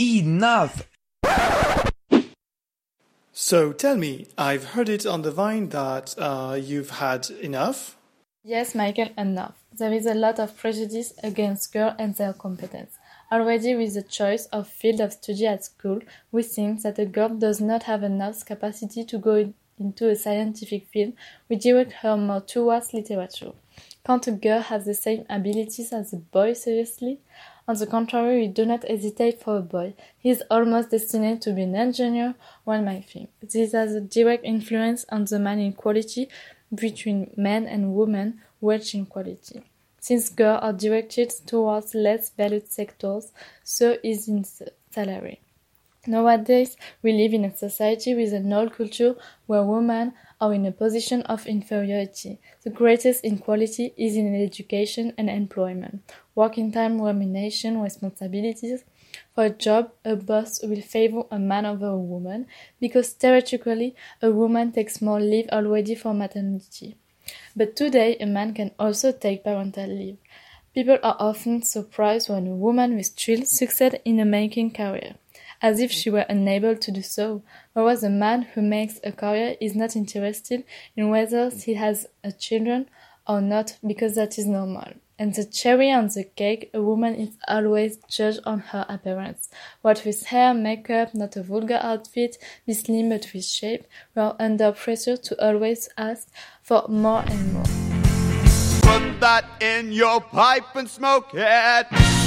Enough! So tell me, I've heard it on the vine that uh, you've had enough? Yes, Michael, enough. There is a lot of prejudice against girls and their competence. Already with the choice of field of study at school, we think that a girl does not have enough capacity to go into a scientific field, we direct her more towards literature. Can't a girl have the same abilities as a boy seriously? On the contrary, we do not hesitate for a boy. He is almost destined to be an engineer, one might think. This has a direct influence on the man inequality between men and women, wage inequality. Since girls are directed towards less valued sectors, so is in salary. Nowadays, we live in a society with an old culture where women are in a position of inferiority. The greatest inequality is in education and employment. Working time, remuneration, responsibilities. For a job, a boss will favor a man over a woman because theoretically a woman takes more leave already for maternity. But today a man can also take parental leave. People are often surprised when a woman with children succeeds in a making career as if she were unable to do so, whereas a man who makes a career is not interested in whether he has a children or not because that is normal. And the cherry on the cake, a woman is always judged on her appearance. What with hair, makeup, not a vulgar outfit, be slim but with shape, we are under pressure to always ask for more and more. Put that in your pipe and smoke it.